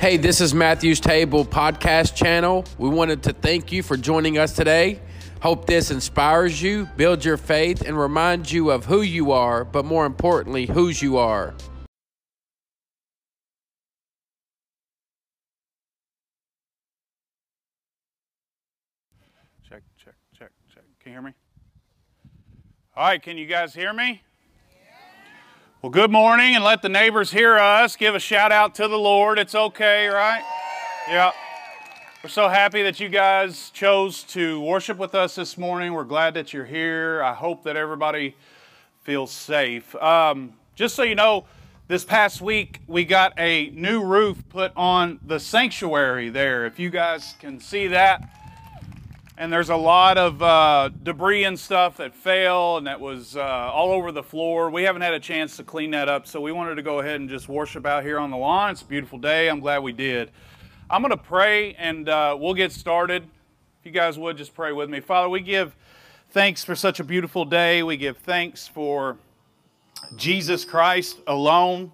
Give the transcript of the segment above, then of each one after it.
Hey, this is Matthew's Table podcast channel. We wanted to thank you for joining us today. Hope this inspires you, builds your faith, and reminds you of who you are, but more importantly, whose you are. Check, check, check, check. Can you hear me? All right, can you guys hear me? Well, good morning, and let the neighbors hear us. Give a shout out to the Lord. It's okay, right? Yeah. We're so happy that you guys chose to worship with us this morning. We're glad that you're here. I hope that everybody feels safe. Um, just so you know, this past week we got a new roof put on the sanctuary there. If you guys can see that, and there's a lot of uh, debris and stuff that fell and that was uh, all over the floor. We haven't had a chance to clean that up, so we wanted to go ahead and just worship out here on the lawn. It's a beautiful day. I'm glad we did. I'm going to pray and uh, we'll get started. If you guys would just pray with me. Father, we give thanks for such a beautiful day. We give thanks for Jesus Christ alone.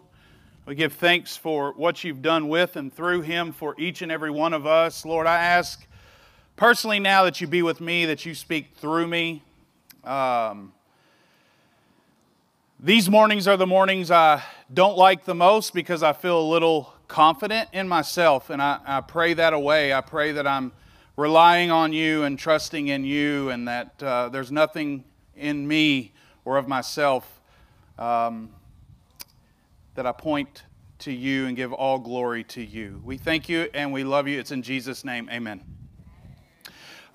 We give thanks for what you've done with and through him for each and every one of us. Lord, I ask personally now that you be with me, that you speak through me. Um, these mornings are the mornings I don't like the most because I feel a little confident in myself, and I, I pray that away. I pray that I'm relying on you and trusting in you, and that uh, there's nothing in me or of myself um, that I point to you and give all glory to you. We thank you and we love you. It's in Jesus' name. Amen.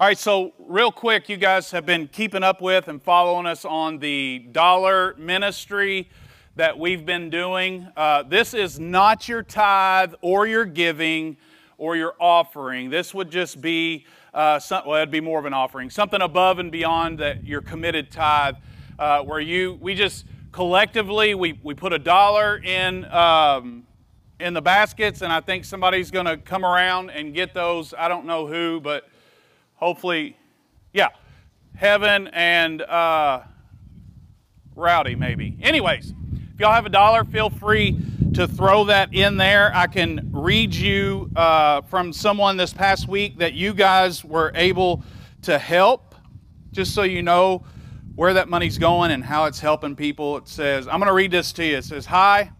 All right, so real quick, you guys have been keeping up with and following us on the dollar ministry that we've been doing. Uh, this is not your tithe or your giving or your offering. This would just be, uh, some, well, it'd be more of an offering, something above and beyond that your committed tithe, uh, where you, we just collectively, we, we put a dollar in, um, in the baskets, and I think somebody's going to come around and get those. I don't know who, but hopefully, yeah, Heaven and uh, Rowdy, maybe. Anyways, if y'all have a dollar, feel free to throw that in there. I can read you uh, from someone this past week that you guys were able to help, just so you know where that money's going and how it's helping people. It says, I'm going to read this to you. It says, Hi,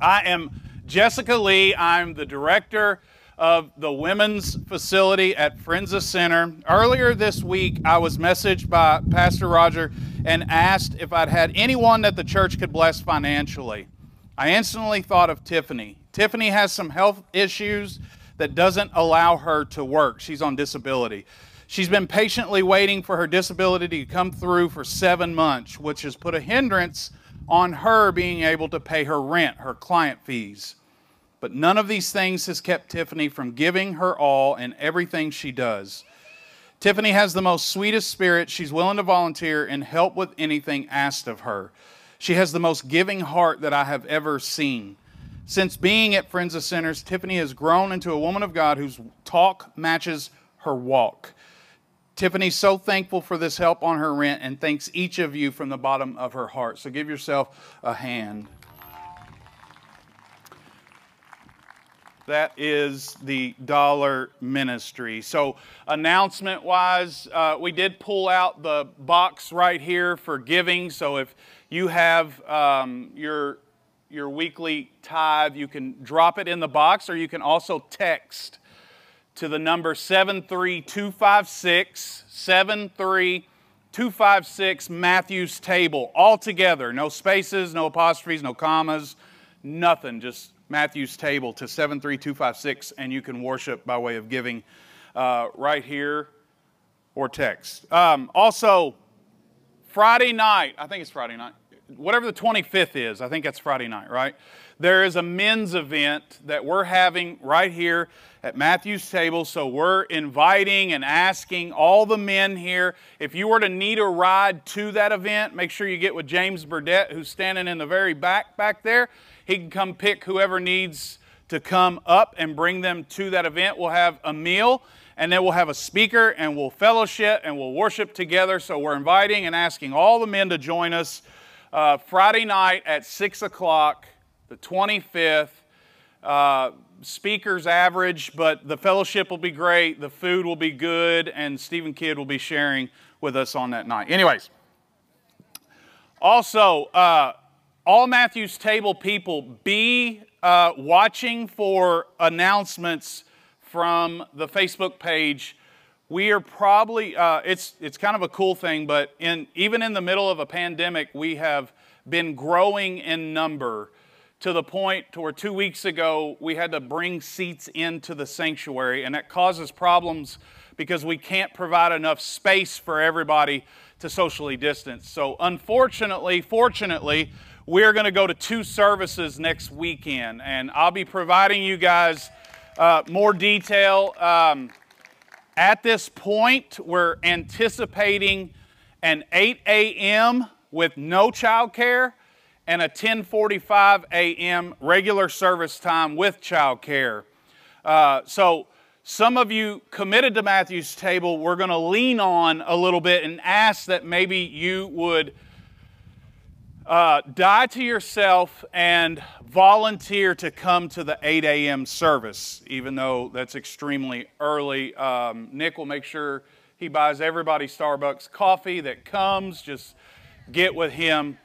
I am Jessica Lee. I'm the director of the women's facility at Friends of Sinners. Earlier this week, I was messaged by Pastor Roger and asked if I'd had anyone that the church could bless financially. I instantly thought of Tiffany. Tiffany has some health issues that doesn't allow her to work. She's on disability. She's been patiently waiting for her disability to come through for seven months, which has put a hindrance on her being able to pay her rent, her client fees. But none of these things has kept Tiffany from giving her all in everything she does. Tiffany has the most sweetest spirit. She's willing to volunteer and help with anything asked of her. She has the most giving heart that I have ever seen. Since being at Friends of Sinners, Tiffany has grown into a woman of God whose talk matches her walk. Tiffany's so thankful for this help on her rent and thanks each of you from the bottom of her heart. So give yourself a hand. That is the dollar ministry. So, announcement wise, uh, we did pull out the box right here for giving. So, if you have um, your your weekly tithe, you can drop it in the box, or you can also text to the number 73256 73256 Matthew's table all together. No spaces, no apostrophes, no commas, nothing. Just Matthew's table to 73256, and you can worship by way of giving uh, right here or text. Um, also, Friday night, I think it's Friday night, whatever the 25th is, I think that's Friday night, right? There is a men's event that we're having right here at Matthew's table. So we're inviting and asking all the men here. If you were to need a ride to that event, make sure you get with James Burdett, who's standing in the very back back there. He can come pick whoever needs to come up and bring them to that event. We'll have a meal and then we'll have a speaker and we'll fellowship and we'll worship together. So we're inviting and asking all the men to join us uh, Friday night at 6 o'clock, the 25th. Uh, speakers average, but the fellowship will be great, the food will be good, and Stephen Kidd will be sharing with us on that night. Anyways, also, uh, all Matthew's Table people, be uh, watching for announcements from the Facebook page. We are probably, uh, it's, it's kind of a cool thing, but in, even in the middle of a pandemic, we have been growing in number to the point to where two weeks ago we had to bring seats into the sanctuary, and that causes problems because we can't provide enough space for everybody to socially distance. So, unfortunately, fortunately, we're going to go to two services next weekend, and I'll be providing you guys uh, more detail. Um, at this point, we're anticipating an 8 a.m. with no childcare and a 10:45 a.m. regular service time with childcare. Uh, so some of you committed to Matthew's table. We're going to lean on a little bit and ask that maybe you would uh, die to yourself and volunteer to come to the 8 a.m. service, even though that's extremely early. Um, Nick will make sure he buys everybody Starbucks coffee that comes. Just get with him.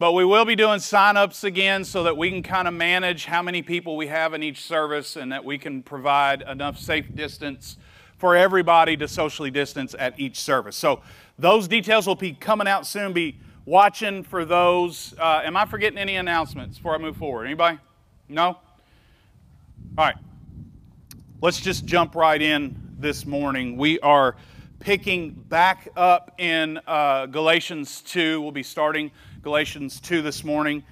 But we will be doing sign-ups again so that we can kind of manage how many people we have in each service and that we can provide enough safe distance for everybody to socially distance at each service. So those details will be coming out soon. Be watching for those. Uh, am I forgetting any announcements before I move forward? Anybody? No? All right. Let's just jump right in this morning. We are picking back up in uh, Galatians 2. We'll be starting Galatians 2 this morning.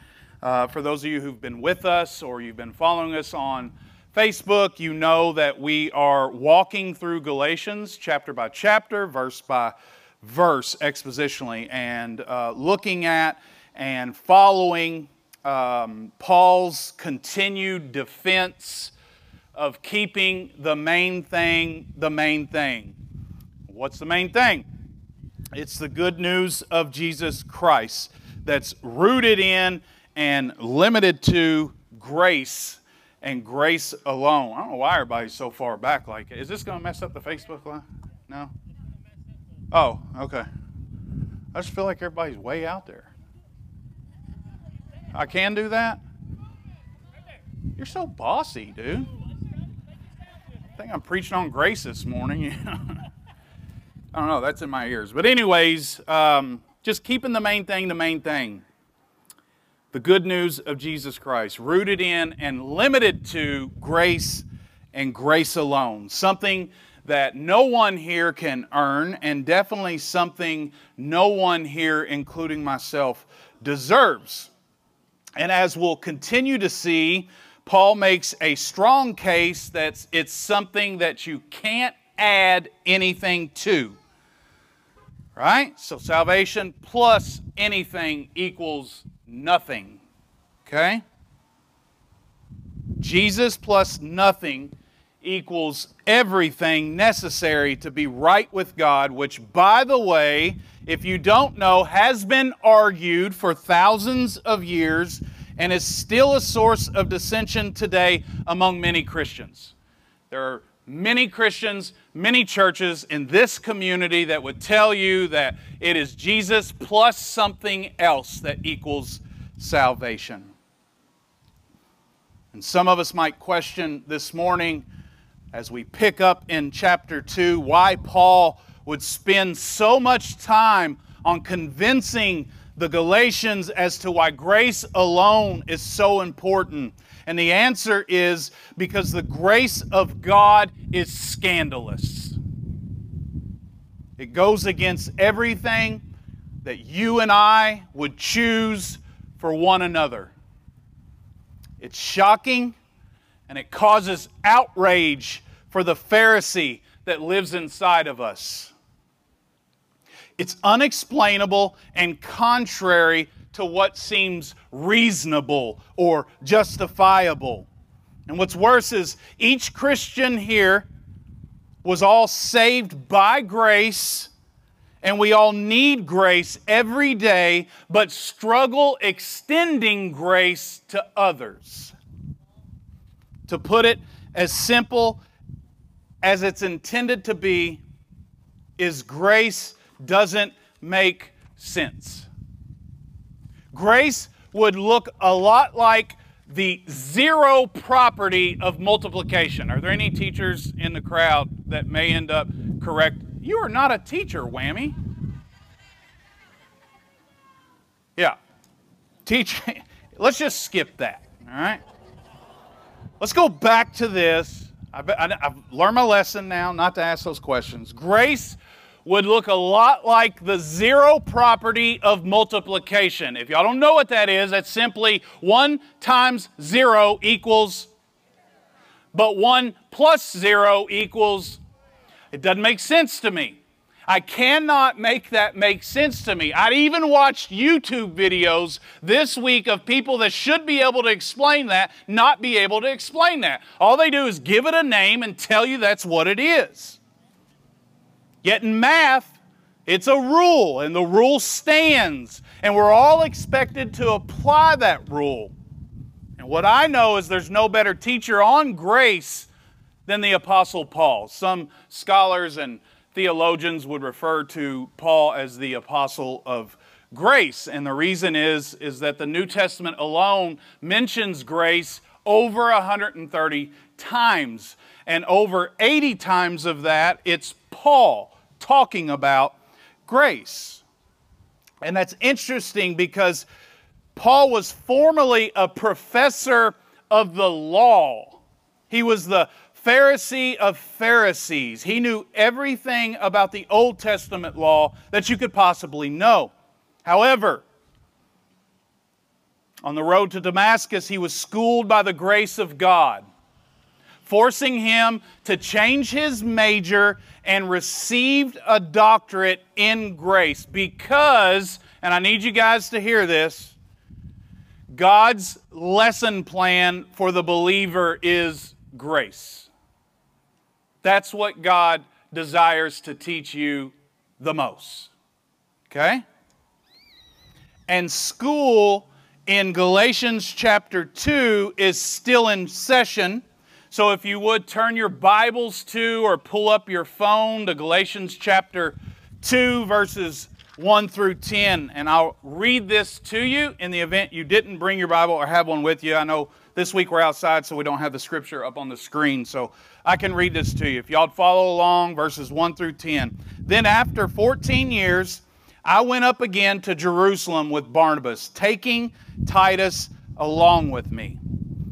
Uh, for those of you who've been with us or you've been following us on Facebook, you know that we are walking through Galatians chapter by chapter, verse by verse expositionally and uh, looking at and following um, Paul's continued defense of keeping the main thing the main thing. What's the main thing? It's the good news of Jesus Christ that's rooted in and limited to grace and grace alone. I don't know why everybody's so far back like it. Is this going to mess up the Facebook line? No? Oh, okay. I just feel like everybody's way out there. I can do that? You're so bossy, dude. I think I'm preaching on grace this morning. I don't know, that's in my ears. But, anyways, um, just keeping the main thing the main thing. The good news of Jesus Christ, rooted in and limited to grace and grace alone. Something that no one here can earn, and definitely something no one here, including myself, deserves. And as we'll continue to see, Paul makes a strong case that it's something that you can't add anything to. Right? So salvation plus anything equals nothing. Okay? Jesus plus nothing equals everything necessary to be right with God, which, by the way, if you don't know, has been argued for thousands of years and is still a source of dissension today among many Christians. There are many Christians, many churches in this community that would tell you that it is Jesus plus something else that equals salvation. And some of us might question this morning as we pick up in chapter 2 why Paul would spend so much time on convincing the Galatians as to why grace alone is so important. And the answer is because the grace of God is scandalous. It goes against everything that you and I would choose for one another. It's shocking and it causes outrage for the Pharisee that lives inside of us. It's unexplainable and contrary to what seems reasonable or justifiable. And what's worse is each Christian here was all saved by grace, and we all need grace every day, but struggle extending grace to others. To put it as simple as it's intended to be, is grace doesn't make sense. Grace would look a lot like the zero property of multiplication. Are there any teachers in the crowd that may end up correct? You are not a teacher, whammy. Yeah. Teach. Let's just skip that. All right. Let's go back to this. I've learned my lesson now not to ask those questions. Grace would look a lot like the zero property of multiplication. If y'all don't know what that is, that's simply 1 times 0 equals, but 1 plus 0 equals, it doesn't make sense to me. I cannot make that make sense to me. I even watched YouTube videos this week of people that should be able to explain that, not be able to explain that. All they do is give it a name and tell you that's what it is. Yet in math, it's a rule, and the rule stands, and we're all expected to apply that rule. And what I know is there's no better teacher on grace than the Apostle Paul. Some scholars and theologians would refer to Paul as the apostle of grace. And the reason is, is that the New Testament alone mentions grace over 130 times. And over 80 times of that, it's Paul talking about grace. And that's interesting because Paul was formerly a professor of the law. He was the Pharisee of Pharisees. He knew everything about the Old Testament law that you could possibly know. However, on the road to Damascus, he was schooled by the grace of God, forcing him to change his major and received a doctorate in grace because, and I need you guys to hear this, God's lesson plan for the believer is grace. That's what God desires to teach you the most. Okay? And school in Galatians chapter 2 is still in session. So if you would turn your Bibles to or pull up your phone to Galatians chapter 2, verses 1 through 10, and I'll read this to you in the event you didn't bring your Bible or have one with you. I know this week we're outside, so we don't have the scripture up on the screen. So I can read this to you. If y'all follow along, verses 1 through 10. Then after 14 years, I went up again to Jerusalem with Barnabas, taking Titus along with me.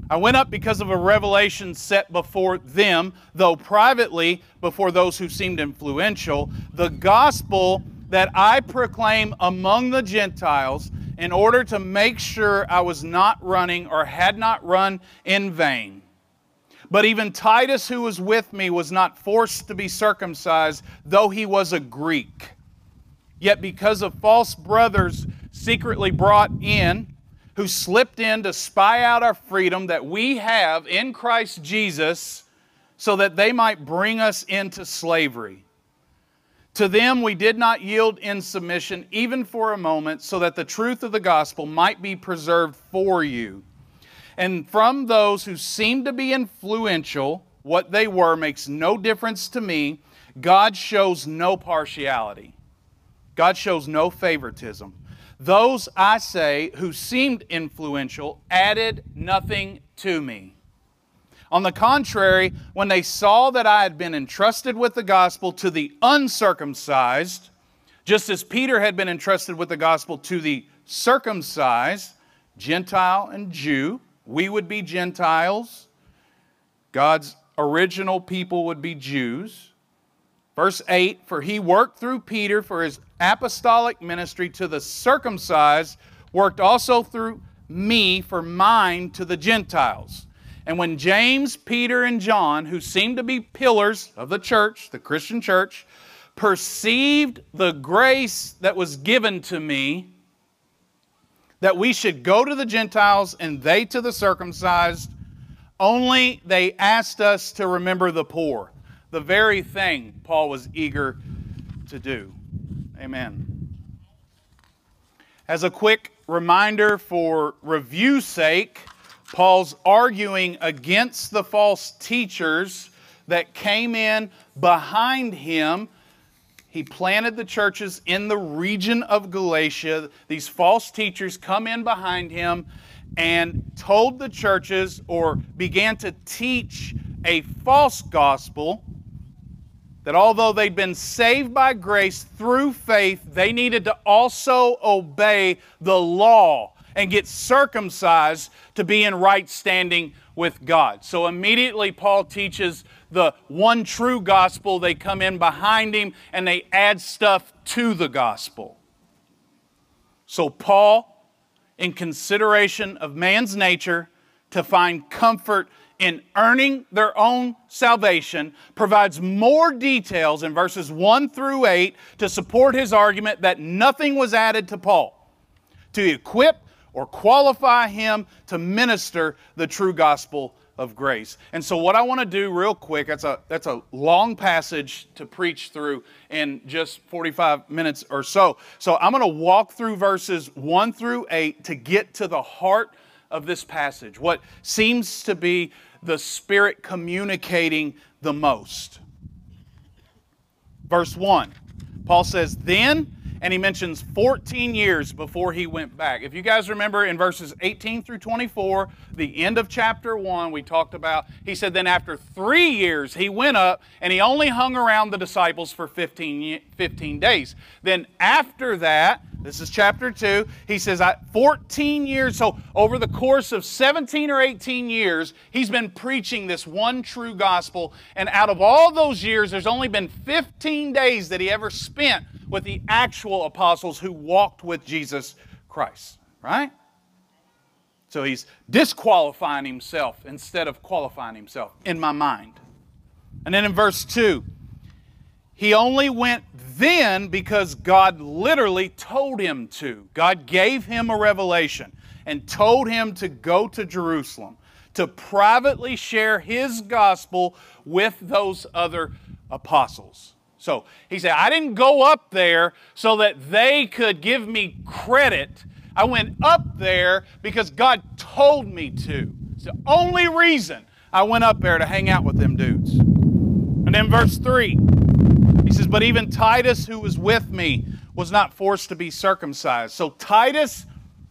I went up because of a revelation set before them, though privately before those who seemed influential, the gospel that I proclaim among the Gentiles in order to make sure I was not running or had not run in vain. But even Titus, who was with me, was not forced to be circumcised, though he was a Greek. Yet, because of false brothers secretly brought in, who slipped in to spy out our freedom that we have in Christ Jesus, so that they might bring us into slavery. To them we did not yield in submission, even for a moment, so that the truth of the gospel might be preserved for you. And from those who seemed to be influential, what they were makes no difference to me. God shows no partiality, God shows no favoritism. Those, I say, who seemed influential added nothing to me. On the contrary, when they saw that I had been entrusted with the gospel to the uncircumcised, just as Peter had been entrusted with the gospel to the circumcised, Gentile and Jew, we would be Gentiles. God's original people would be Jews. Verse 8 For he worked through Peter for his apostolic ministry to the circumcised, worked also through me for mine to the Gentiles. And when James, Peter, and John, who seemed to be pillars of the church, the Christian church, perceived the grace that was given to me, that we should go to the Gentiles and they to the circumcised, only they asked us to remember the poor, the very thing Paul was eager to do. Amen. As a quick reminder for review sake, Paul's arguing against the false teachers that came in behind him. He planted the churches in the region of Galatia. These false teachers come in behind him and told the churches or began to teach a false gospel that although they'd been saved by grace through faith, they needed to also obey the law and get circumcised to be in right standing with God. So immediately, Paul teaches the one true gospel. They come in behind him and they add stuff to the gospel. So, Paul, in consideration of man's nature, to find comfort in earning their own salvation, provides more details in verses 1 through 8 to support his argument that nothing was added to Paul to equip or qualify him to minister the true gospel of grace. And so what I want to do real quick, that's a that's a long passage to preach through in just 45 minutes or so. So I'm going to walk through verses 1 through 8 to get to the heart of this passage. What seems to be the Spirit communicating the most. Verse 1, Paul says, Then, and he mentions 14 years before he went back. If you guys remember in verses 18 through 24, the end of chapter 1, we talked about, he said, Then after three years he went up and he only hung around the disciples for 15, 15 days. Then after that, this is chapter 2. He says, I, 14 years, so over the course of 17 or 18 years, he's been preaching this one true gospel. And out of all those years, there's only been 15 days that he ever spent with the actual apostles who walked with Jesus Christ, right? So he's disqualifying himself instead of qualifying himself in my mind. And then in verse 2, he only went then because God literally told him to. God gave him a revelation and told him to go to Jerusalem to privately share his gospel with those other apostles. So he said, I didn't go up there so that they could give me credit. I went up there because God told me to. It's the only reason I went up there to hang out with them dudes. And then verse 3 he says, But even Titus, who was with me, was not forced to be circumcised. So Titus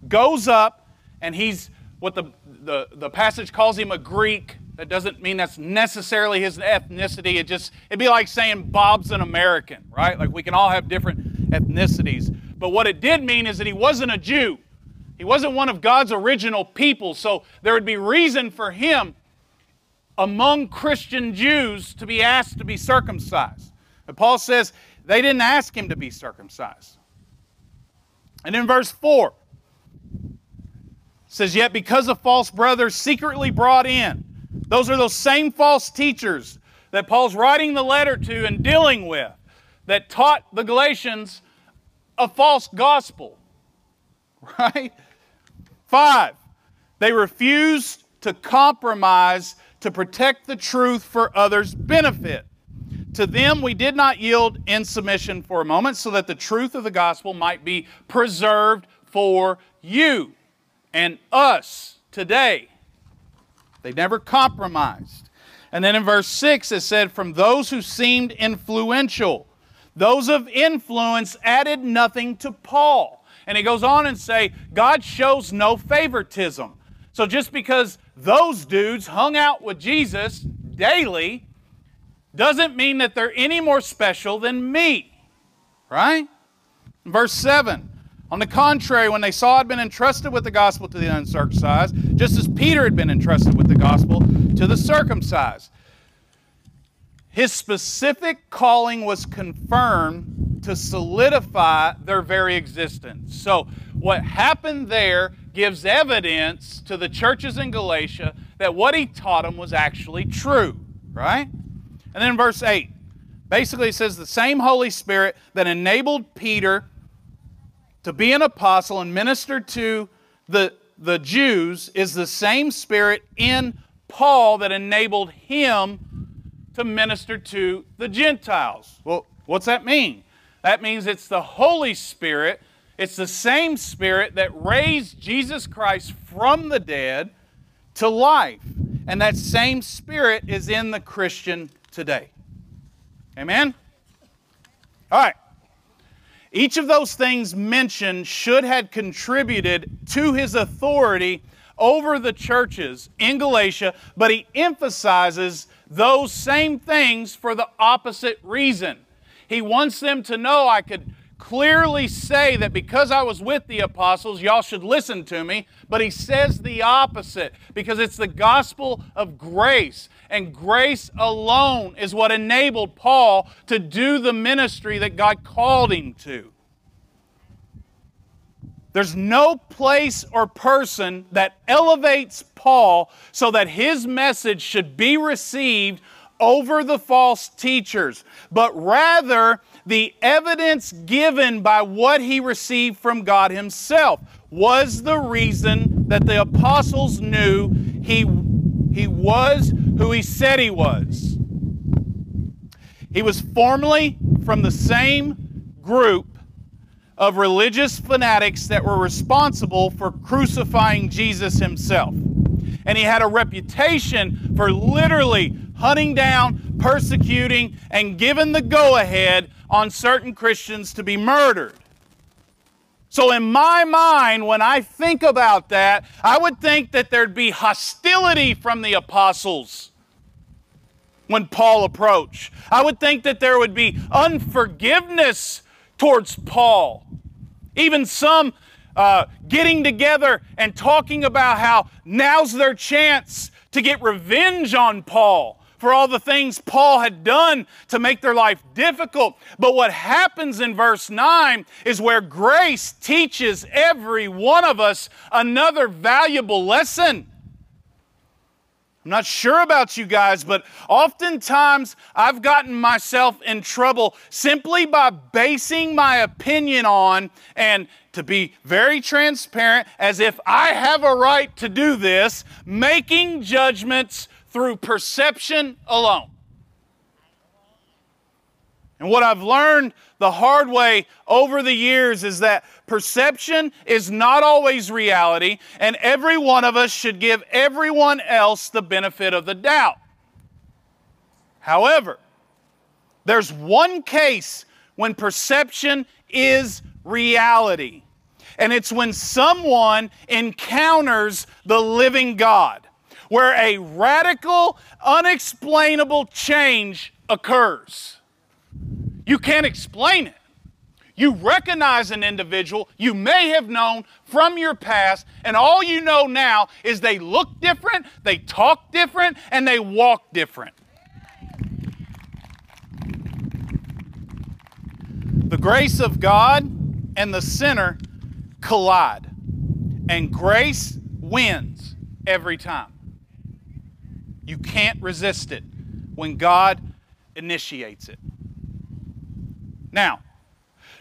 goes up, and he's what the, the, the passage calls him a Greek. That doesn't mean that's necessarily his ethnicity. It just, it'd be like saying Bob's an American, right? Like we can all have different ethnicities. But what it did mean is that he wasn't a Jew. He wasn't one of God's original people. So there would be reason for him among Christian Jews to be asked to be circumcised. Paul says they didn't ask him to be circumcised. And in verse 4, says, Yet because of false brothers secretly brought in, those are those same false teachers that Paul's writing the letter to and dealing with that taught the Galatians a false gospel. Right? Five, they refused to compromise to protect the truth for others' benefit. To them we did not yield in submission for a moment, so that the truth of the gospel might be preserved for you and us today. They never compromised. And then in verse 6 it said, From those who seemed influential, those of influence added nothing to Paul. And he goes on and say, God shows no favoritism. So just because those dudes hung out with Jesus daily doesn't mean that they're any more special than me. Right? Verse 7. On the contrary, when they saw I'd been entrusted with the gospel to the uncircumcised, just as Peter had been entrusted with the gospel to the circumcised, his specific calling was confirmed to solidify their very existence. So, what happened there gives evidence to the churches in Galatia that what he taught them was actually true, right? And then verse 8, basically it says the same Holy Spirit that enabled Peter to be an apostle and minister to the, the Jews is the same Spirit in Paul that enabled him to minister to the Gentiles. Well, what's that mean? That means it's the Holy Spirit, it's the same Spirit that raised Jesus Christ from the dead to life. And that same spirit is in the Christian today. Amen? All right. Each of those things mentioned should have contributed to his authority over the churches in Galatia, but he emphasizes those same things for the opposite reason. He wants them to know I could clearly say that because I was with the apostles, y'all should listen to me, but he says the opposite because it's the gospel of grace. And grace alone is what enabled Paul to do the ministry that God called him to. There's no place or person that elevates Paul so that his message should be received over the false teachers, but rather the evidence given by what he received from God himself was the reason that the apostles knew he, he was who he said he was. He was formerly from the same group of religious fanatics that were responsible for crucifying Jesus himself. And he had a reputation for literally hunting down, persecuting, and giving the go ahead on certain Christians to be murdered. So, in my mind, when I think about that, I would think that there'd be hostility from the apostles when Paul approached. I would think that there would be unforgiveness towards Paul. Even some uh, getting together and talking about how now's their chance to get revenge on Paul for all the things Paul had done to make their life difficult. But what happens in verse 9 is where grace teaches every one of us another valuable lesson. I'm not sure about you guys, but oftentimes I've gotten myself in trouble simply by basing my opinion on, and to be very transparent, as if I have a right to do this, making judgments through perception alone. And what I've learned the hard way over the years is that perception is not always reality, and every one of us should give everyone else the benefit of the doubt. However, there's one case when perception is reality, and it's when someone encounters the living God where a radical, unexplainable change occurs. You can't explain it. You recognize an individual you may have known from your past, and all you know now is they look different, they talk different, and they walk different. The grace of God and the sinner collide, and grace wins every time. You can't resist it when God initiates it. Now,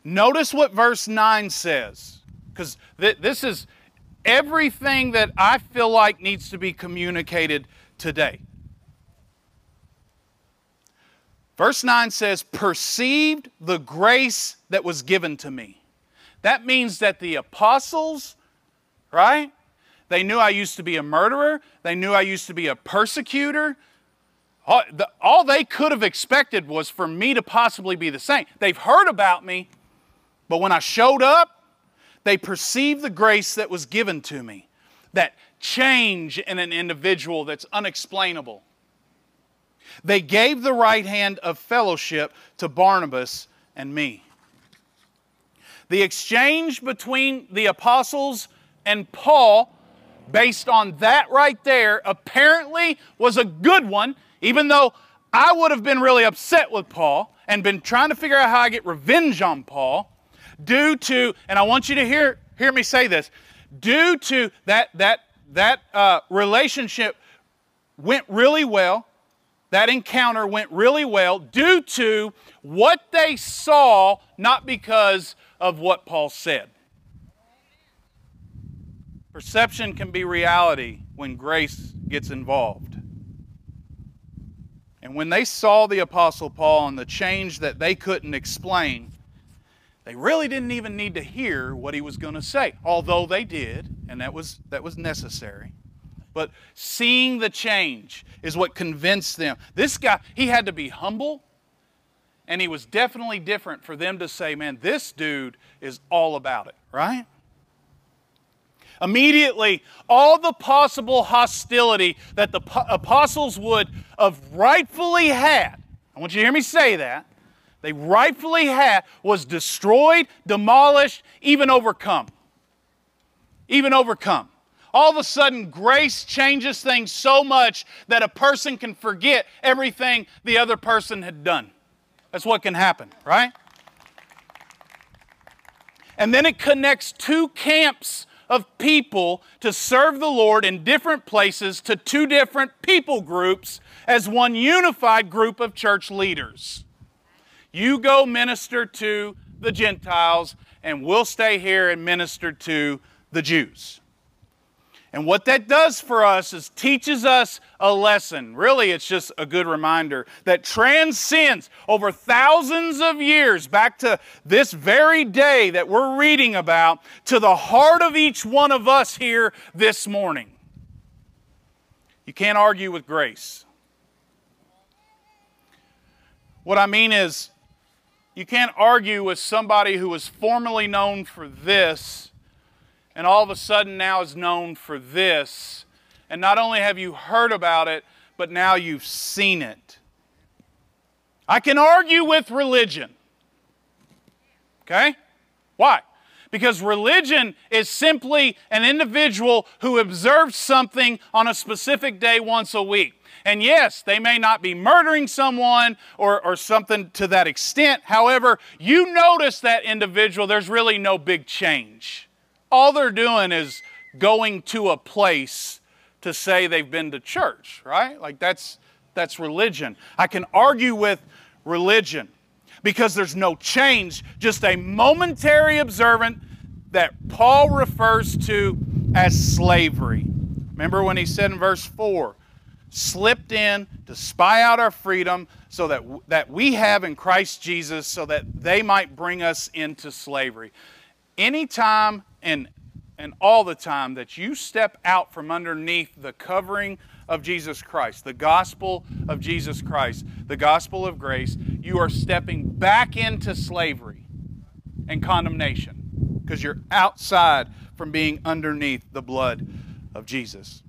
notice what verse 9 says, because th- this is everything that I feel like needs to be communicated today. Verse 9 says, Perceived the grace that was given to me. That means that the apostles, right? They knew I used to be a murderer. They knew I used to be a persecutor. All, the, all, they could have expected was for me to possibly be the same. They've heard about me, but when I showed up, they perceived the grace that was given to me, that change in an individual that's unexplainable. They gave the right hand of fellowship to Barnabas and me. The exchange between the apostles and Paul based on that right there, apparently was a good one, even though I would have been really upset with Paul and been trying to figure out how I get revenge on Paul due to, and I want you to hear, hear me say this, due to that, that, that uh, relationship went really well, that encounter went really well due to what they saw, not because of what Paul said. Perception can be reality when grace gets involved. And when they saw the Apostle Paul and the change that they couldn't explain, they really didn't even need to hear what he was going to say, although they did, and that was, that was necessary. But seeing the change is what convinced them. This guy, he had to be humble, and he was definitely different for them to say, man, this dude is all about it, right? Immediately, all the possible hostility that the apostles would have rightfully had, I want you to hear me say that, they rightfully had, was destroyed, demolished, even overcome. Even overcome. All of a sudden, grace changes things so much that a person can forget everything the other person had done. That's what can happen, right? And then it connects two camps of people to serve the Lord in different places to two different people groups as one unified group of church leaders. You go minister to the Gentiles, and we'll stay here and minister to the Jews. And what that does for us is teaches us a lesson. Really, it's just a good reminder that transcends over thousands of years back to this very day that we're reading about to the heart of each one of us here this morning. You can't argue with grace. What I mean is, you can't argue with somebody who was formerly known for this and all of a sudden now is known for this. And not only have you heard about it, but now you've seen it. I can argue with religion. Okay? Why? Because religion is simply an individual who observes something on a specific day once a week. And yes, they may not be murdering someone or, or something to that extent. However, you notice that individual, there's really no big change all they're doing is going to a place to say they've been to church, right? Like that's that's religion. I can argue with religion because there's no change, just a momentary observant that Paul refers to as slavery. Remember when he said in verse 4, slipped in to spy out our freedom so that, that we have in Christ Jesus so that they might bring us into slavery. Anytime and, and all the time that you step out from underneath the covering of Jesus Christ, the gospel of Jesus Christ, the gospel of grace, you are stepping back into slavery and condemnation because you're outside from being underneath the blood of Jesus.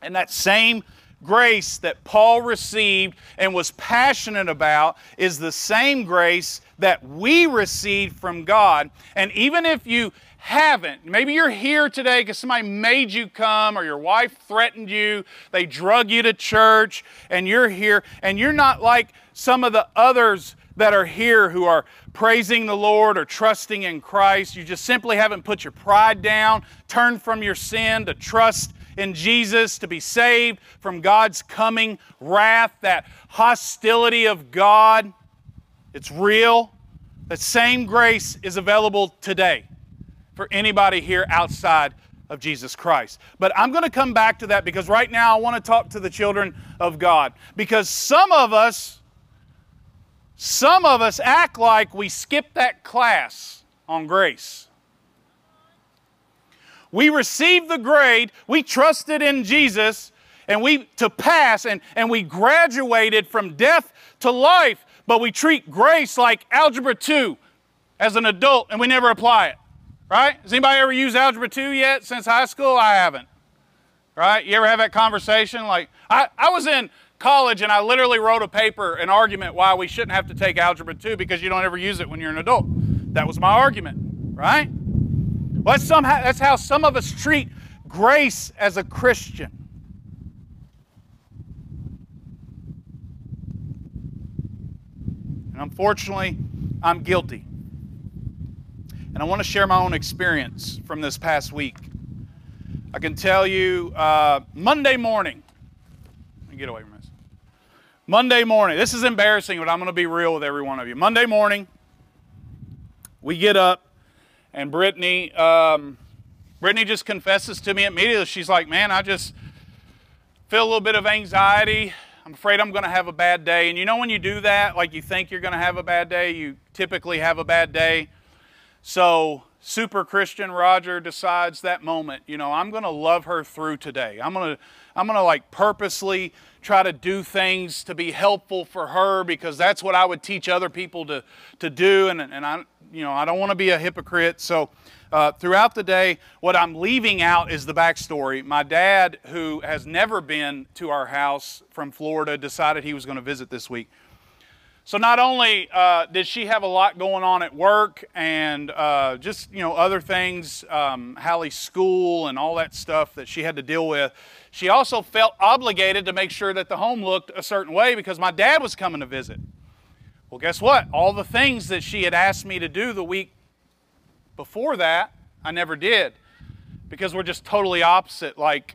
And that same grace that Paul received and was passionate about is the same grace that we received from God. And even if you haven't, maybe you're here today because somebody made you come or your wife threatened you, they drug you to church, and you're here, and you're not like some of the others that are here who are praising the Lord or trusting in Christ. You just simply haven't put your pride down, turned from your sin to trust in Jesus to be saved from God's coming wrath, that hostility of God. It's real. That same grace is available today for anybody here outside of Jesus Christ. But I'm going to come back to that because right now I want to talk to the children of God. Because some of us, some of us act like we skipped that class on grace. We received the grade, we trusted in Jesus, and we to pass, and, and we graduated from death to life, but we treat grace like algebra 2 as an adult and we never apply it. Right? Has anybody ever used algebra 2 yet since high school? I haven't. Right? You ever have that conversation? Like, I, I was in college and I literally wrote a paper, an argument why we shouldn't have to take algebra 2 because you don't ever use it when you're an adult. That was my argument, right? Well, that's, somehow, that's how some of us treat grace as a Christian. And unfortunately, I'm guilty. And I want to share my own experience from this past week. I can tell you uh, Monday morning, get away from this. Monday morning, this is embarrassing, but I'm going to be real with every one of you. Monday morning, we get up, and Brittany, um, Brittany just confesses to me immediately. She's like, "Man, I just feel a little bit of anxiety. I'm afraid I'm going to have a bad day." And you know when you do that, like you think you're going to have a bad day, you typically have a bad day. So super Christian Roger decides that moment, you know, I'm going to love her through today. I'm going to I'm going to like purposely try to do things to be helpful for her because that's what I would teach other people to to do and and I you know, I don't want to be a hypocrite. So uh, throughout the day, what I'm leaving out is the backstory. My dad, who has never been to our house from Florida, decided he was going to visit this week. So not only uh, did she have a lot going on at work and uh, just you know other things, um, Hallie's school and all that stuff that she had to deal with, she also felt obligated to make sure that the home looked a certain way because my dad was coming to visit. Well, guess what? All the things that she had asked me to do the week before that, I never did because we're just totally opposite. Like,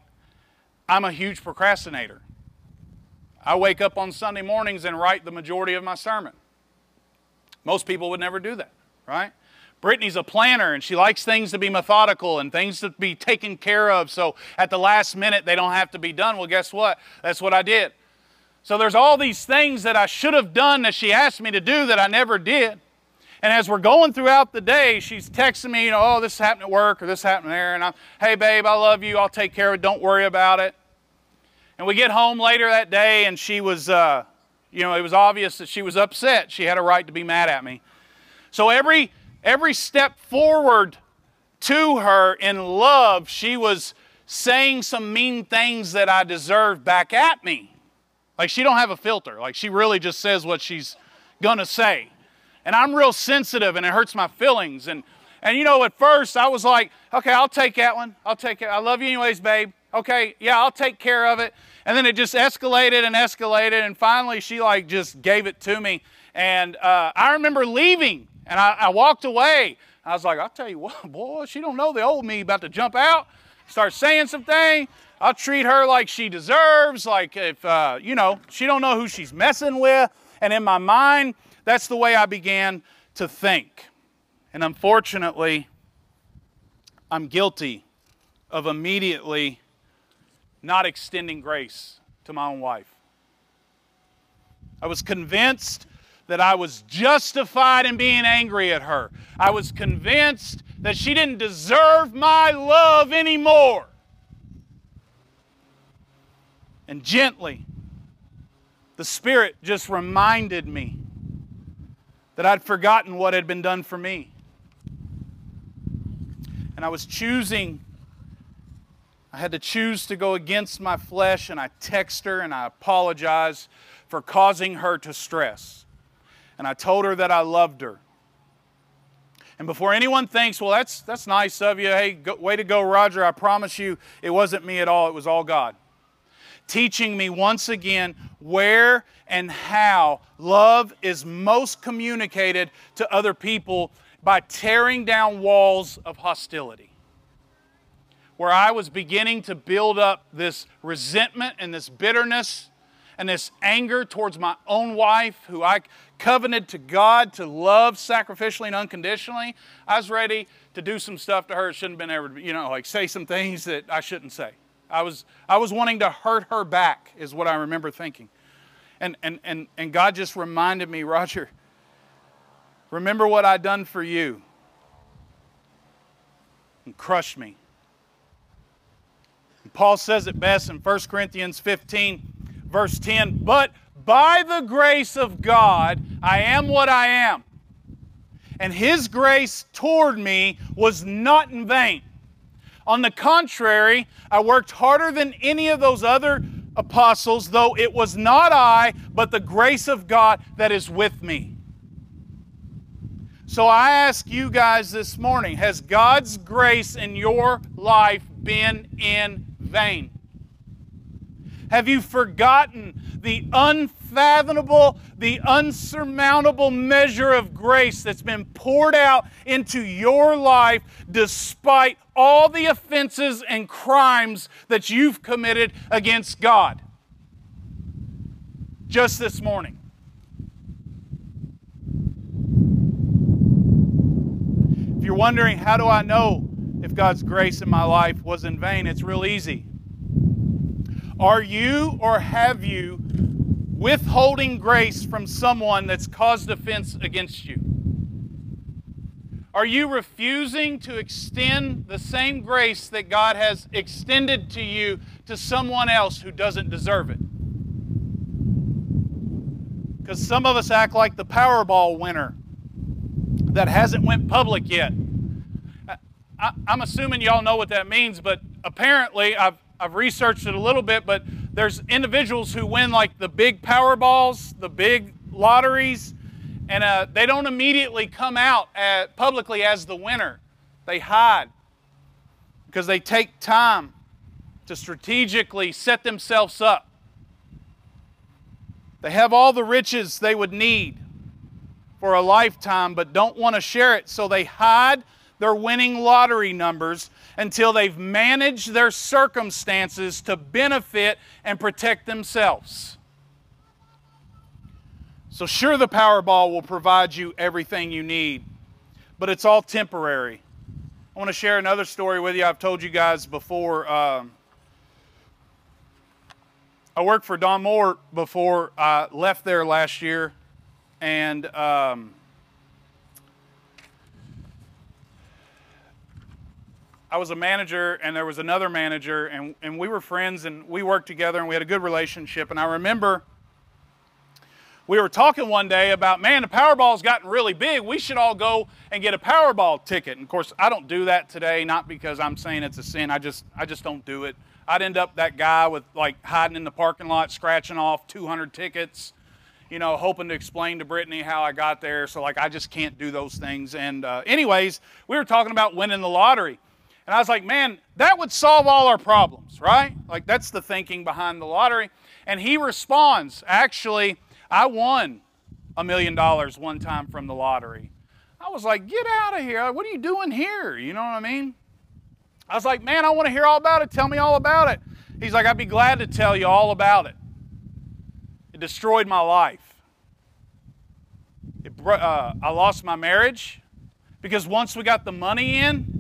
I'm a huge procrastinator. I wake up on Sunday mornings and write the majority of my sermon. Most people would never do that, right? Brittany's a planner and she likes things to be methodical and things to be taken care of so at the last minute they don't have to be done. Well, guess what? That's what I did. So there's all these things that I should have done that she asked me to do that I never did. And as we're going throughout the day, she's texting me, you know, oh, this happened at work or this happened there. And I'm, hey, babe, I love you. I'll take care of it. Don't worry about it. And we get home later that day, and she was, uh, you know, it was obvious that she was upset. She had a right to be mad at me. So every every step forward to her in love, she was saying some mean things that I deserved back at me. Like she don't have a filter. Like she really just says what she's gonna say. And I'm real sensitive and it hurts my feelings. And and you know, at first I was like, okay, I'll take that one. I'll take it. I love you anyways, babe okay, yeah, I'll take care of it. And then it just escalated and escalated, and finally she like just gave it to me. And uh, I remember leaving, and I, I, walked away. I was like, I'll tell you what, boy, she don't know the old me about to jump out, start saying something. I'll treat her like she deserves, like if, uh, you know, she don't know who she's messing with. And in my mind, that's the way I began to think. And unfortunately, I'm guilty of immediately not extending grace to my own wife. I was convinced that I was justified in being angry at her. I was convinced that she didn't deserve my love anymore. And gently, the Spirit just reminded me that I'd forgotten what had been done for me. And I was choosing I had to choose to go against my flesh, and I text her and I apologize for causing her to stress. And I told her that I loved her. And before anyone thinks, well, that's, that's nice of you, hey, go, way to go, Roger, I promise you it wasn't me at all, it was all God. Teaching me once again where and how love is most communicated to other people by tearing down walls of hostility where I was beginning to build up this resentment and this bitterness and this anger towards my own wife, who I covenanted to God to love sacrificially and unconditionally, I was ready to do some stuff to her that shouldn't have been ever, you know, like say some things that I shouldn't say. I was, I was wanting to hurt her back, is what I remember thinking. And, and, and, and God just reminded me, Roger, remember what I done for you and crushed me Paul says it best in 1 Corinthians 15, verse 10 But by the grace of God, I am what I am. And his grace toward me was not in vain. On the contrary, I worked harder than any of those other apostles, though it was not I, but the grace of God that is with me. So I ask you guys this morning has God's grace in your life been in vain? Have you forgotten the unfathomable, the unsurmountable measure of grace that's been poured out into your life despite all the offenses and crimes that you've committed against God? Just this morning. If you're wondering, how do I know if God's grace in my life was in vain, it's real easy. Are you or have you withholding grace from someone that's caused offense against you? Are you refusing to extend the same grace that God has extended to you to someone else who doesn't deserve it? Because some of us act like the Powerball winner that hasn't went public yet. I, am assuming y'all know what that means, but apparently I've, I've researched it a little bit, but there's individuals who win like the big Powerballs, the big lotteries, and uh, they don't immediately come out at, publicly as the winner. They hide because they take time to strategically set themselves up. They have all the riches they would need for a lifetime, but don't want to share it, so they hide their winning lottery numbers until they've managed their circumstances to benefit and protect themselves. So, sure, the Powerball will provide you everything you need, but it's all temporary. I want to share another story with you. I've told you guys before. Um, I worked for Don Moore before I left there last year, and um, I was a manager, and there was another manager, and, and we were friends, and we worked together, and we had a good relationship. And I remember we were talking one day about, man, the Powerball's gotten really big. We should all go and get a Powerball ticket. And of course, I don't do that today, not because I'm saying it's a sin. I just, I just don't do it. I'd end up that guy with like hiding in the parking lot, scratching off 200 tickets, you know, hoping to explain to Brittany how I got there. So like, I just can't do those things. And uh, anyways, we were talking about winning the lottery. And I was like, man, that would solve all our problems, right? Like, that's the thinking behind the lottery. And he responds, actually, I won a million dollars one time from the lottery. I was like, get out of here. What are you doing here? You know what I mean? I was like, man, I want to hear all about it. Tell me all about it. He's like, I'd be glad to tell you all about it. It destroyed my life. It, uh, I lost my marriage because once we got the money in,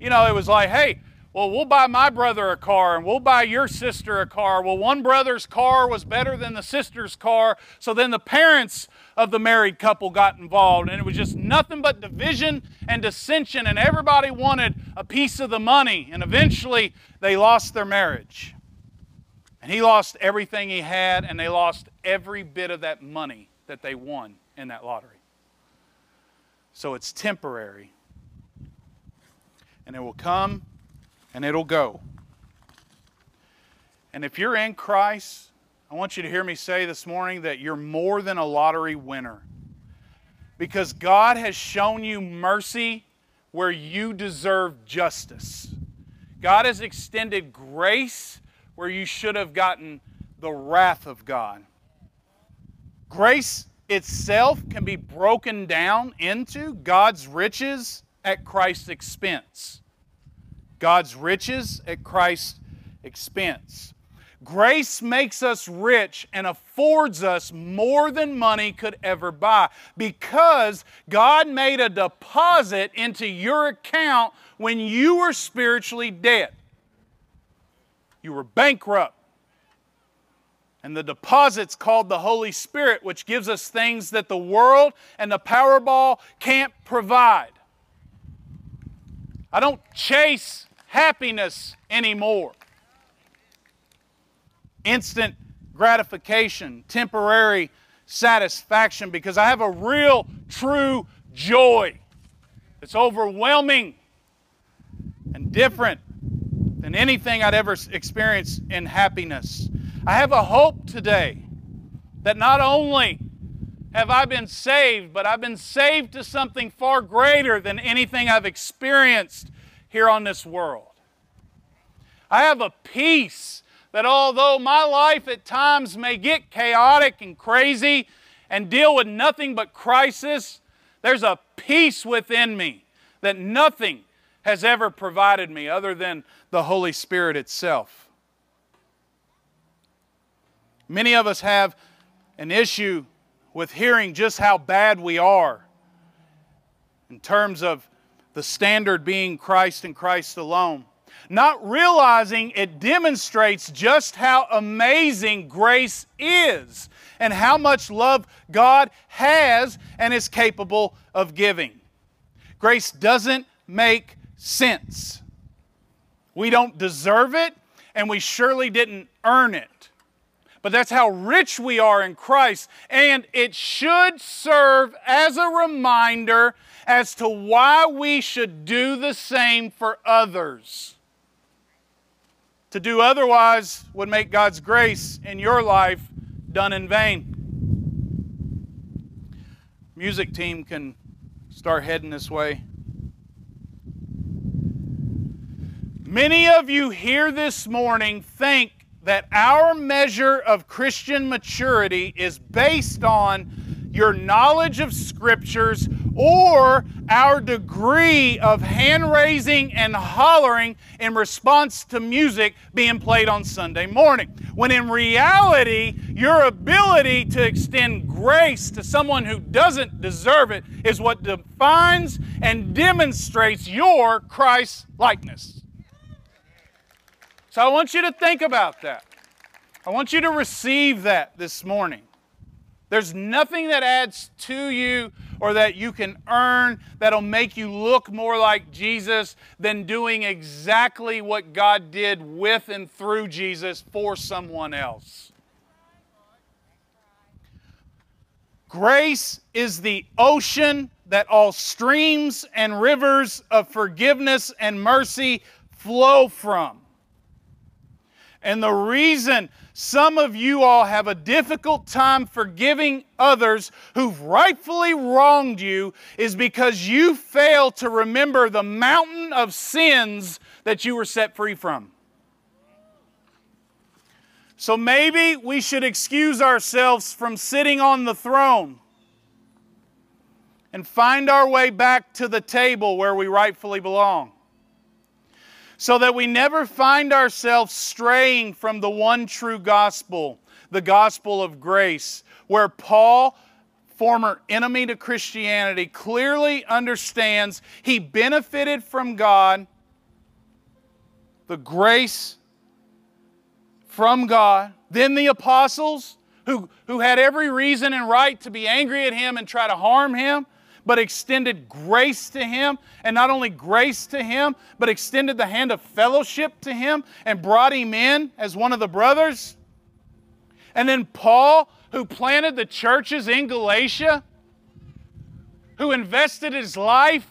you know, it was like, hey, well, we'll buy my brother a car and we'll buy your sister a car. Well, one brother's car was better than the sister's car. So then the parents of the married couple got involved, and it was just nothing but division and dissension, and everybody wanted a piece of the money. And eventually they lost their marriage. And he lost everything he had, and they lost every bit of that money that they won in that lottery. So it's temporary and it will come and it'll go. And if you're in Christ, I want you to hear me say this morning that you're more than a lottery winner. Because God has shown you mercy where you deserve justice. God has extended grace where you should have gotten the wrath of God. Grace itself can be broken down into God's riches at Christ's expense. God's riches at Christ's expense. Grace makes us rich and affords us more than money could ever buy because God made a deposit into your account when you were spiritually dead. You were bankrupt. And the deposit's called the Holy Spirit, which gives us things that the world and the Powerball can't provide. I don't chase happiness anymore. Instant gratification, temporary satisfaction, because I have a real, true joy. that's overwhelming and different than anything I'd ever experienced in happiness. I have a hope today that not only have I been saved, but I've been saved to something far greater than anything I've experienced here on this world. I have a peace that although my life at times may get chaotic and crazy and deal with nothing but crisis, there's a peace within me that nothing has ever provided me other than the Holy Spirit itself. Many of us have an issue with hearing just how bad we are in terms of the standard being Christ and Christ alone. Not realizing it demonstrates just how amazing grace is and how much love God has and is capable of giving. Grace doesn't make sense. We don't deserve it, and we surely didn't earn it. But that's how rich we are in Christ, and it should serve as a reminder as to why we should do the same for others. To do otherwise would make God's grace in your life done in vain. Music team can start heading this way. Many of you here this morning think that our measure of Christian maturity is based on your knowledge of scriptures or our degree of hand raising and hollering in response to music being played on Sunday morning. When in reality, your ability to extend grace to someone who doesn't deserve it is what defines and demonstrates your Christ likeness. So I want you to think about that. I want you to receive that this morning. There's nothing that adds to you or that you can earn that'll make you look more like Jesus than doing exactly what God did with and through Jesus for someone else. Grace is the ocean that all streams and rivers of forgiveness and mercy flow from. And the reason some of you all have a difficult time forgiving others who've rightfully wronged you is because you fail to remember the mountain of sins that you were set free from. So maybe we should excuse ourselves from sitting on the throne and find our way back to the table where we rightfully belong so that we never find ourselves straying from the one true gospel, the gospel of grace, where Paul, former enemy to Christianity, clearly understands he benefited from God, the grace from God. Then the apostles, who, who had every reason and right to be angry at him and try to harm him, but extended grace to him. And not only grace to him, but extended the hand of fellowship to him and brought him in as one of the brothers. And then Paul, who planted the churches in Galatia, who invested his life,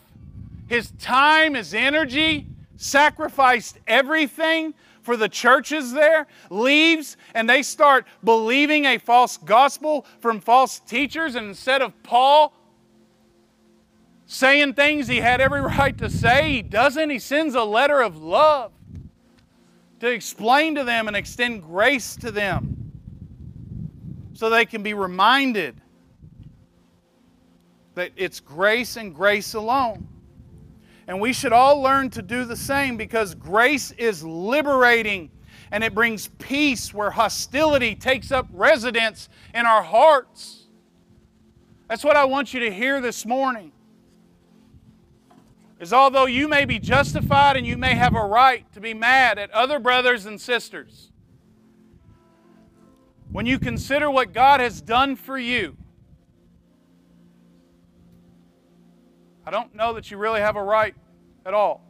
his time, his energy, sacrificed everything for the churches there, leaves and they start believing a false gospel from false teachers. And instead of Paul saying things he had every right to say. He doesn't. He sends a letter of love to explain to them and extend grace to them so they can be reminded that it's grace and grace alone. And we should all learn to do the same because grace is liberating and it brings peace where hostility takes up residence in our hearts. That's what I want you to hear this morning is although you may be justified and you may have a right to be mad at other brothers and sisters, when you consider what God has done for you, I don't know that you really have a right at all.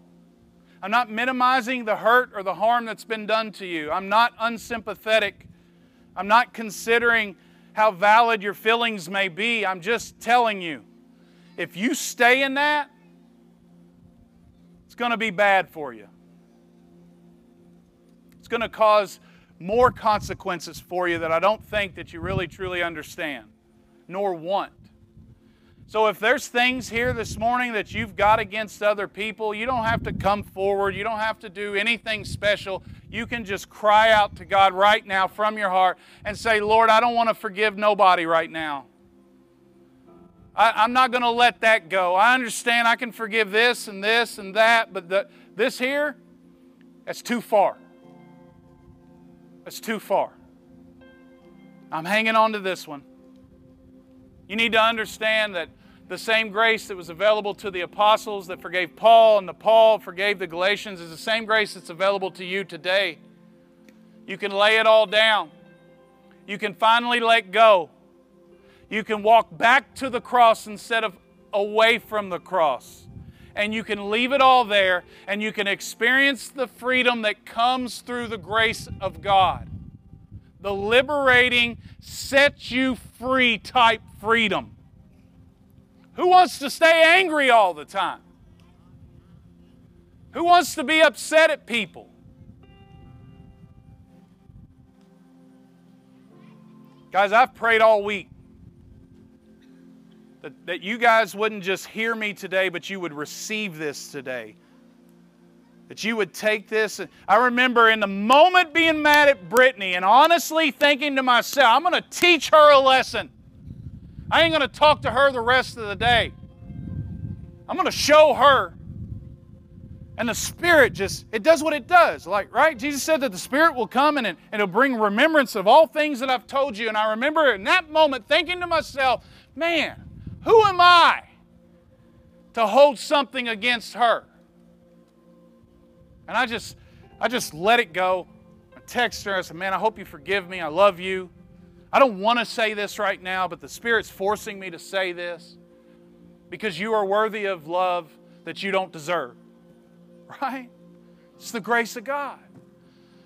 I'm not minimizing the hurt or the harm that's been done to you. I'm not unsympathetic. I'm not considering how valid your feelings may be. I'm just telling you if you stay in that, it's going to be bad for you. It's going to cause more consequences for you that I don't think that you really truly understand nor want. So if there's things here this morning that you've got against other people, you don't have to come forward. You don't have to do anything special. You can just cry out to God right now from your heart and say, Lord, I don't want to forgive nobody right now. I, am not going to let that go. I understand I can forgive this and this and that, but the, this here, that's too far. That's too far. I'm hanging on to this one. You need to understand that the same grace that was available to the apostles that forgave Paul and the Paul forgave the Galatians is the same grace that's available to you today. You can lay it all down. You can finally let go you can walk back to the cross instead of away from the cross. and you can leave it all there and you can experience the freedom that comes through the grace of God. The liberating, set you free type freedom. Who wants to stay angry all the time? Who wants to be upset at people? Guys, I've prayed all week that, that you guys wouldn't just hear me today, but you would receive this today. That you would take this. I remember in the moment being mad at Brittany and honestly thinking to myself, I'm going to teach her a lesson. I ain't going to talk to her the rest of the day. I'm going to show her. And the Spirit just, it does what it does. Like, right? Jesus said that the Spirit will come and, and it'll bring remembrance of all things that I've told you. And I remember in that moment thinking to myself, man, who am I to hold something against her? And I just, I just let it go. I text her. I said, man, I hope you forgive me. I love you. I don't want to say this right now, but the Spirit's forcing me to say this because you are worthy of love that you don't deserve. Right? It's the grace of God.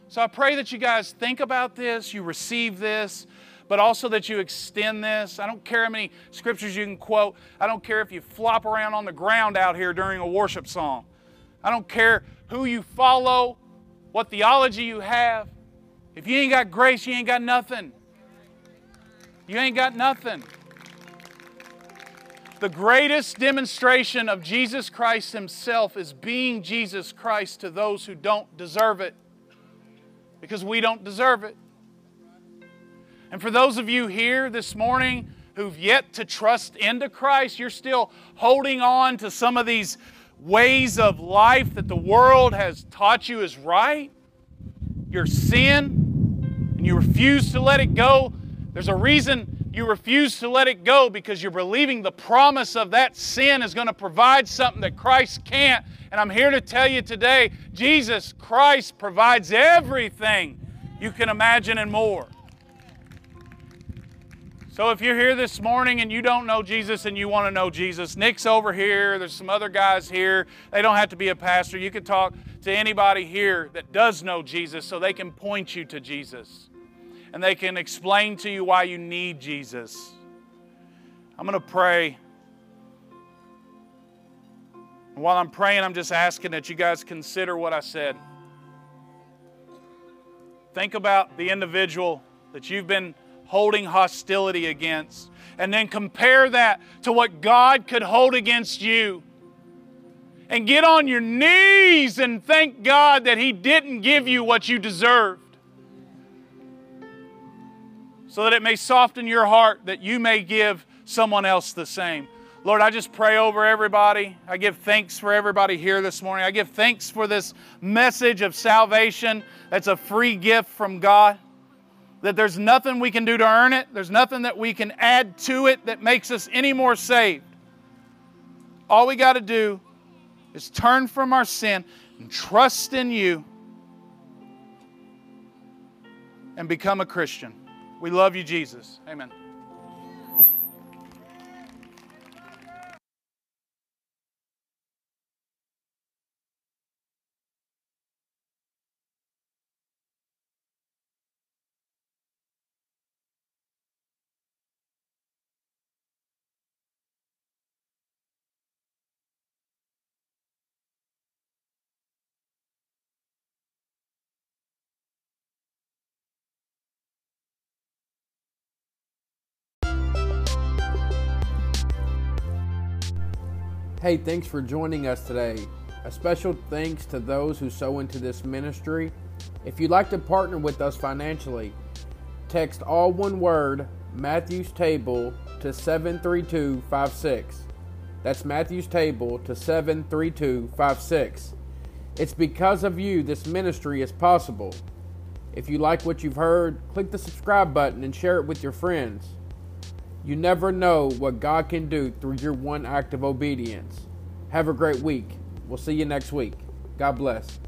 So I pray that you guys think about this, you receive this, but also that you extend this. I don't care how many scriptures you can quote. I don't care if you flop around on the ground out here during a worship song. I don't care who you follow, what theology you have. If you ain't got grace, you ain't got nothing. You ain't got nothing. The greatest demonstration of Jesus Christ Himself is being Jesus Christ to those who don't deserve it. Because we don't deserve it. And for those of you here this morning who've yet to trust into Christ, you're still holding on to some of these ways of life that the world has taught you is right, your sin, and you refuse to let it go. There's a reason you refuse to let it go because you're believing the promise of that sin is going to provide something that Christ can't. And I'm here to tell you today Jesus Christ provides everything you can imagine and more. So if you're here this morning and you don't know Jesus and you want to know Jesus, Nick's over here. There's some other guys here. They don't have to be a pastor. You can talk to anybody here that does know Jesus so they can point you to Jesus and they can explain to you why you need Jesus. I'm going to pray. And while I'm praying, I'm just asking that you guys consider what I said. Think about the individual that you've been holding hostility against, and then compare that to what God could hold against you. And get on your knees and thank God that He didn't give you what you deserved so that it may soften your heart that you may give someone else the same. Lord, I just pray over everybody. I give thanks for everybody here this morning. I give thanks for this message of salvation that's a free gift from God. That there's nothing we can do to earn it, there's nothing that we can add to it that makes us any more saved. All we got to do is turn from our sin and trust in you and become a Christian. We love you, Jesus. Amen. Hey, thanks for joining us today. A special thanks to those who sow into this ministry. If you'd like to partner with us financially, text all one word Matthew's Table to 73256. That's Matthew's Table to 73256. It's because of you this ministry is possible. If you like what you've heard, click the subscribe button and share it with your friends. You never know what God can do through your one act of obedience. Have a great week. We'll see you next week. God bless.